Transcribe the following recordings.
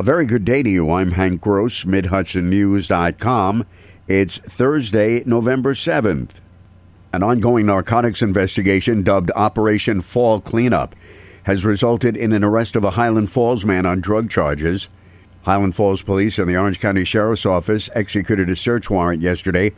A very good day to you. I'm Hank Gross, MidHudsonNews.com. It's Thursday, November 7th. An ongoing narcotics investigation dubbed Operation Fall Cleanup has resulted in an arrest of a Highland Falls man on drug charges. Highland Falls Police and the Orange County Sheriff's Office executed a search warrant yesterday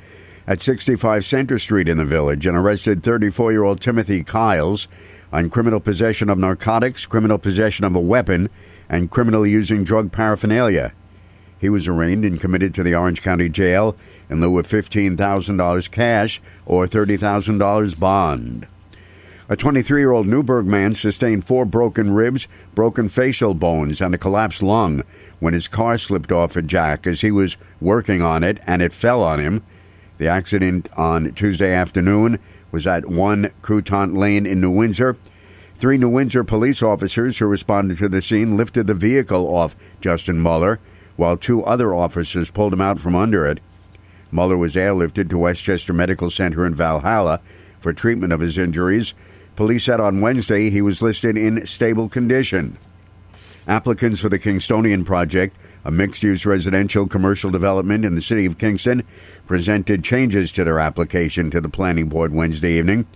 at 65 Center Street in the village and arrested 34 year old Timothy Kyles on criminal possession of narcotics, criminal possession of a weapon, and criminal using drug paraphernalia. He was arraigned and committed to the Orange County Jail in lieu of $15,000 cash or $30,000 bond. A 23 year old Newburgh man sustained four broken ribs, broken facial bones, and a collapsed lung when his car slipped off a jack as he was working on it and it fell on him. The accident on Tuesday afternoon was at 1 Crouton Lane in New Windsor. Three New Windsor police officers who responded to the scene lifted the vehicle off Justin Muller, while two other officers pulled him out from under it. Muller was airlifted to Westchester Medical Center in Valhalla for treatment of his injuries. Police said on Wednesday he was listed in stable condition. Applicants for the Kingstonian project, a mixed use residential commercial development in the city of Kingston, presented changes to their application to the Planning Board Wednesday evening.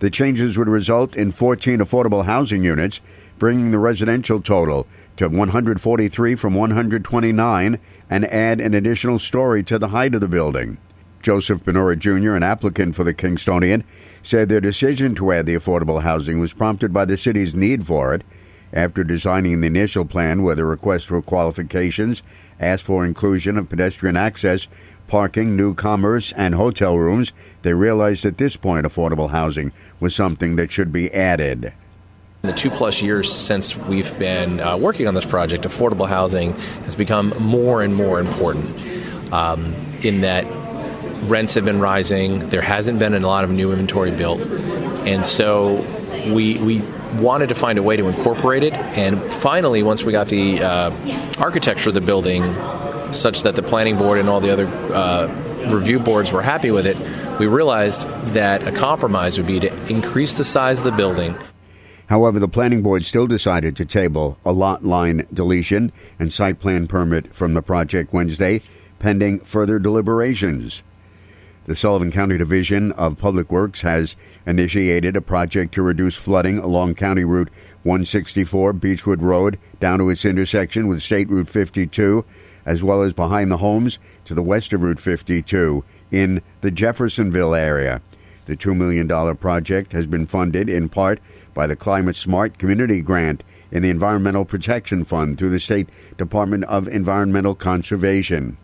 The changes would result in 14 affordable housing units, bringing the residential total to 143 from 129 and add an additional story to the height of the building. Joseph Bonura Jr., an applicant for the Kingstonian, said their decision to add the affordable housing was prompted by the city's need for it. After designing the initial plan, where the request for qualifications asked for inclusion of pedestrian access parking, new commerce, and hotel rooms, they realized at this point affordable housing was something that should be added. In the two plus years since we've been uh, working on this project, affordable housing has become more and more important um, in that rents have been rising, there hasn't been a lot of new inventory built, and so we, we wanted to find a way to incorporate it. And finally, once we got the uh, architecture of the building such that the planning board and all the other uh, review boards were happy with it, we realized that a compromise would be to increase the size of the building. However, the planning board still decided to table a lot line deletion and site plan permit from the project Wednesday, pending further deliberations. The Sullivan County Division of Public Works has initiated a project to reduce flooding along County Route 164 Beechwood Road down to its intersection with State Route 52 as well as behind the homes to the west of Route 52 in the Jeffersonville area. The $2 million project has been funded in part by the Climate Smart Community Grant in the Environmental Protection Fund through the State Department of Environmental Conservation.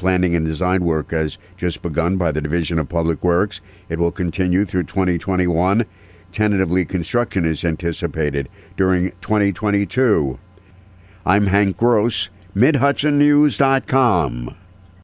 Planning and design work has just begun by the Division of Public Works. It will continue through 2021. Tentatively, construction is anticipated during 2022. I'm Hank Gross. MidHudsonNews.com.